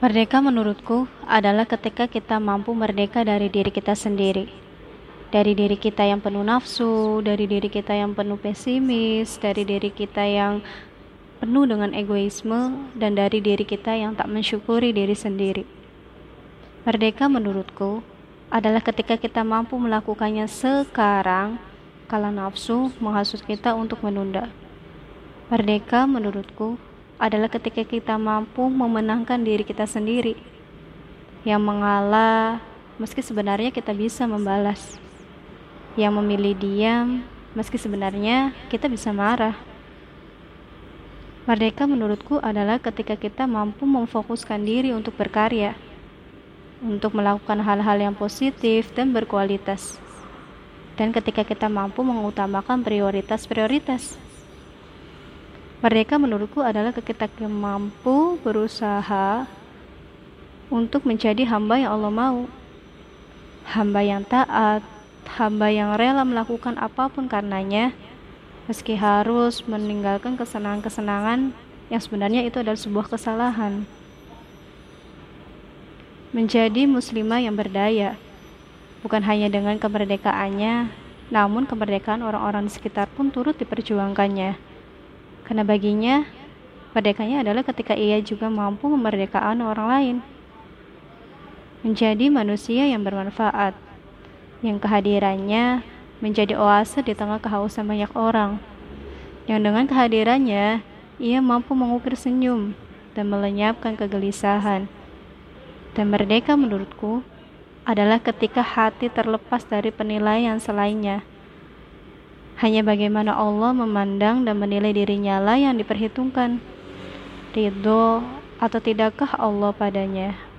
Merdeka menurutku adalah ketika kita mampu merdeka dari diri kita sendiri. Dari diri kita yang penuh nafsu, dari diri kita yang penuh pesimis, dari diri kita yang penuh dengan egoisme, dan dari diri kita yang tak mensyukuri diri sendiri. Merdeka menurutku adalah ketika kita mampu melakukannya sekarang, kala nafsu menghasut kita untuk menunda. Merdeka menurutku adalah ketika kita mampu memenangkan diri kita sendiri. Yang mengalah meski sebenarnya kita bisa membalas. Yang memilih diam meski sebenarnya kita bisa marah. Merdeka menurutku adalah ketika kita mampu memfokuskan diri untuk berkarya untuk melakukan hal-hal yang positif dan berkualitas. Dan ketika kita mampu mengutamakan prioritas-prioritas Merdeka menurutku adalah ketika mampu berusaha untuk menjadi hamba yang Allah mau. Hamba yang taat, hamba yang rela melakukan apa pun karenanya, meski harus meninggalkan kesenangan-kesenangan yang sebenarnya itu adalah sebuah kesalahan. Menjadi muslimah yang berdaya, bukan hanya dengan kemerdekaannya, namun kemerdekaan orang-orang di sekitar pun turut diperjuangkannya. Karena baginya, merdekanya adalah ketika ia juga mampu memerdekakan orang lain. Menjadi manusia yang bermanfaat, yang kehadirannya menjadi oase di tengah kehausan banyak orang. Yang dengan kehadirannya, ia mampu mengukir senyum dan melenyapkan kegelisahan. Dan merdeka menurutku adalah ketika hati terlepas dari penilaian selainnya hanya bagaimana Allah memandang dan menilai dirinya lah yang diperhitungkan. Ridho atau tidakkah Allah padanya?